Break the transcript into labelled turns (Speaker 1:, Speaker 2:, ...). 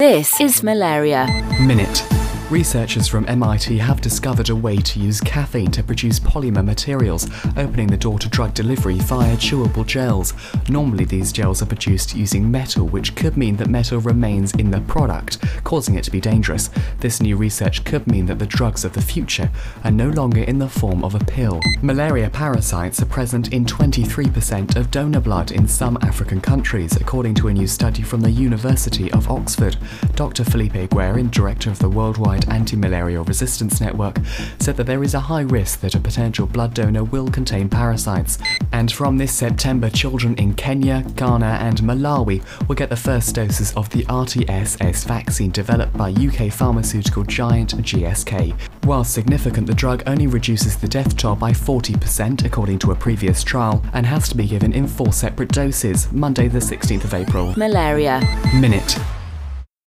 Speaker 1: This is malaria.
Speaker 2: Minute. Researchers from MIT have discovered a way to use caffeine to produce polymer materials, opening the door to drug delivery via chewable gels. Normally, these gels are produced using metal, which could mean that metal remains in the product, causing it to be dangerous. This new research could mean that the drugs of the future are no longer in the form of a pill. Malaria parasites are present in 23% of donor blood in some African countries, according to a new study from the University of Oxford. Dr. Philippe Guerin, director of the Worldwide Anti-Malarial Resistance Network, said that there is a high risk that a potential blood donor will contain parasites. And from this September, children in Kenya, Ghana, and Malawi will get the first doses of the RTS vaccine developed by UK pharmaceutical giant GSK. While significant, the drug only reduces the death toll by 40% according to a previous trial and has to be given in four separate doses, Monday the 16th of April.
Speaker 1: Malaria.
Speaker 2: Minute.